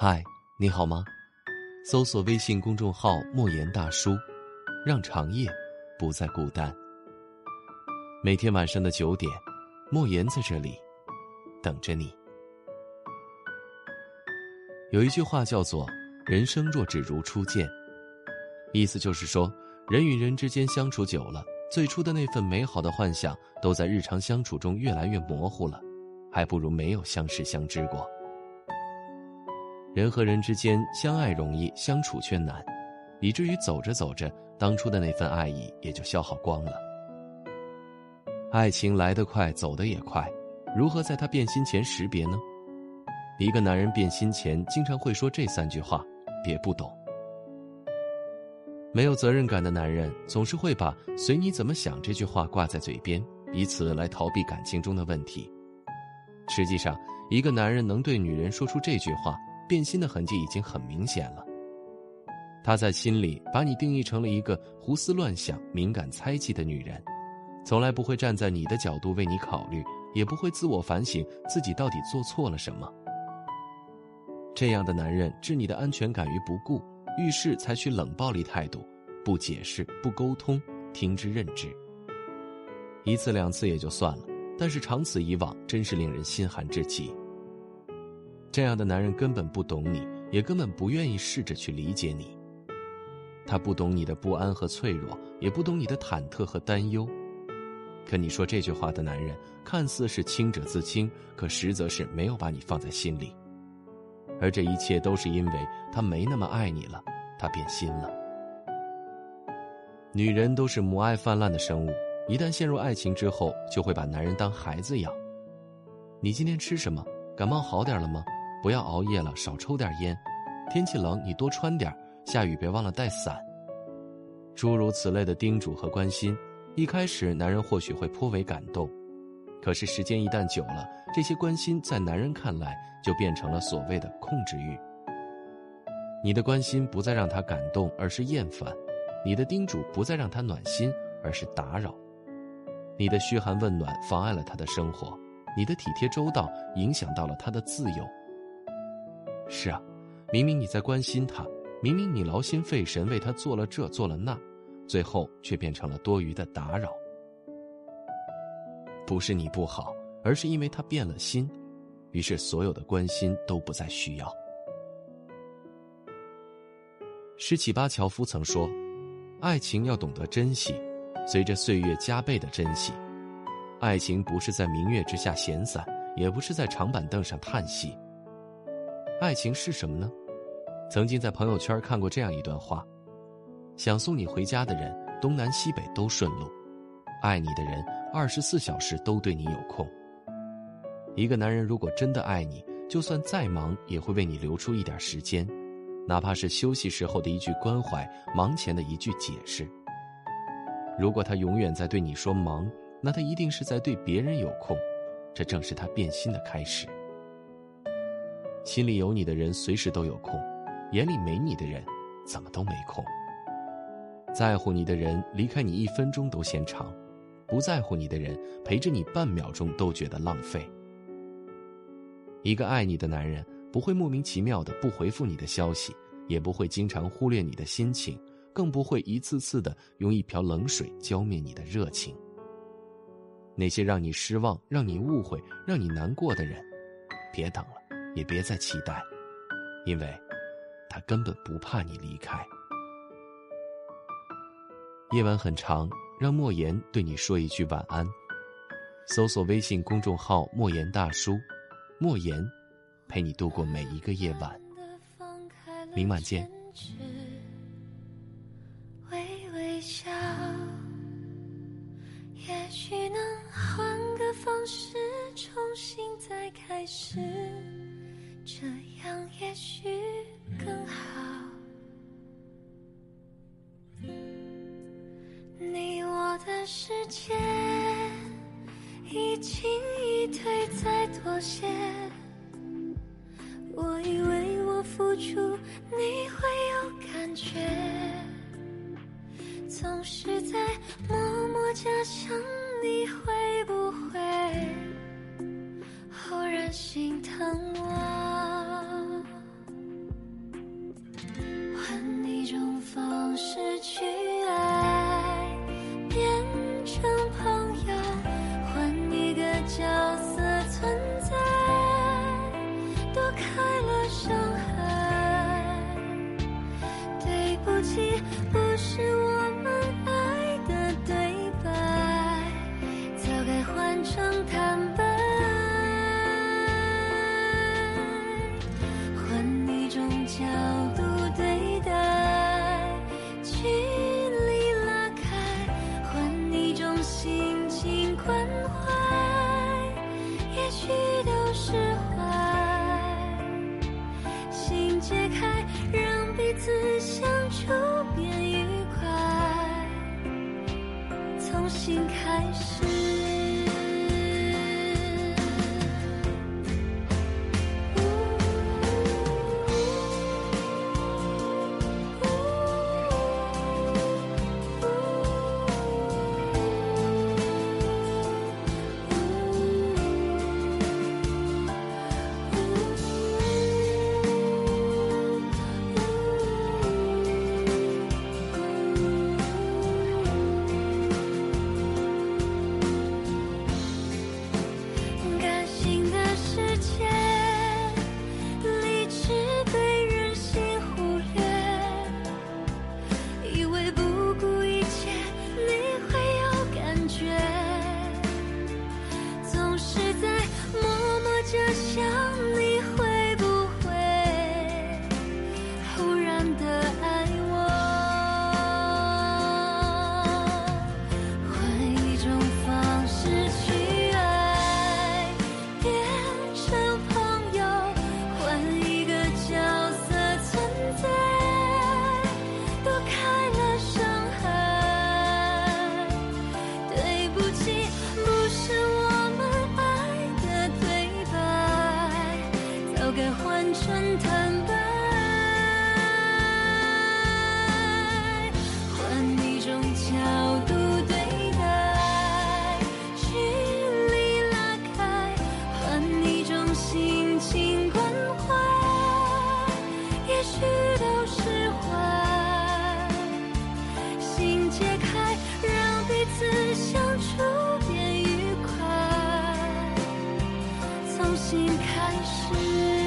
嗨，你好吗？搜索微信公众号“莫言大叔”，让长夜不再孤单。每天晚上的九点，莫言在这里等着你。有一句话叫做“人生若只如初见”，意思就是说，人与人之间相处久了，最初的那份美好的幻想，都在日常相处中越来越模糊了，还不如没有相识相知过。人和人之间相爱容易，相处却难，以至于走着走着，当初的那份爱意也就消耗光了。爱情来得快，走得也快，如何在他变心前识别呢？一个男人变心前经常会说这三句话：“别不懂。”没有责任感的男人总是会把“随你怎么想”这句话挂在嘴边，以此来逃避感情中的问题。实际上，一个男人能对女人说出这句话。变心的痕迹已经很明显了。他在心里把你定义成了一个胡思乱想、敏感猜忌的女人，从来不会站在你的角度为你考虑，也不会自我反省自己到底做错了什么。这样的男人置你的安全感于不顾，遇事采取冷暴力态度，不解释、不沟通，听之任之。一次两次也就算了，但是长此以往，真是令人心寒至极。这样的男人根本不懂你，也根本不愿意试着去理解你。他不懂你的不安和脆弱，也不懂你的忐忑和担忧。可你说这句话的男人，看似是清者自清，可实则是没有把你放在心里。而这一切都是因为他没那么爱你了，他变心了。女人都是母爱泛滥的生物，一旦陷入爱情之后，就会把男人当孩子养。你今天吃什么？感冒好点了吗？不要熬夜了，少抽点烟。天气冷，你多穿点。下雨别忘了带伞。诸如此类的叮嘱和关心，一开始男人或许会颇为感动，可是时间一旦久了，这些关心在男人看来就变成了所谓的控制欲。你的关心不再让他感动，而是厌烦；你的叮嘱不再让他暖心，而是打扰；你的嘘寒问暖妨碍了他的生活，你的体贴周到影响到了他的自由。是啊，明明你在关心他，明明你劳心费神为他做了这做了那，最后却变成了多余的打扰。不是你不好，而是因为他变了心，于是所有的关心都不再需要。施启巴乔夫曾说：“爱情要懂得珍惜，随着岁月加倍的珍惜。爱情不是在明月之下闲散，也不是在长板凳上叹息。”爱情是什么呢？曾经在朋友圈看过这样一段话：想送你回家的人，东南西北都顺路；爱你的人，二十四小时都对你有空。一个男人如果真的爱你，就算再忙，也会为你留出一点时间，哪怕是休息时候的一句关怀，忙前的一句解释。如果他永远在对你说忙，那他一定是在对别人有空，这正是他变心的开始。心里有你的人随时都有空，眼里没你的人怎么都没空。在乎你的人离开你一分钟都嫌长，不在乎你的人陪着你半秒钟都觉得浪费。一个爱你的男人不会莫名其妙的不回复你的消息，也不会经常忽略你的心情，更不会一次次的用一瓢冷水浇灭你的热情。那些让你失望、让你误会、让你难过的人，别等了。也别再期待，因为，他根本不怕你离开。夜晚很长，让莫言对你说一句晚安。搜索微信公众号“莫言大叔”，莫言，陪你度过每一个夜晚。明晚见。微微笑，也许能换个方式重新再开始。这样也许更好。你我的世界一进一退再妥协，我以为我付出你会有感觉，总是在默默假想你会不会忽然心疼我。不是我从新开始。重新开始。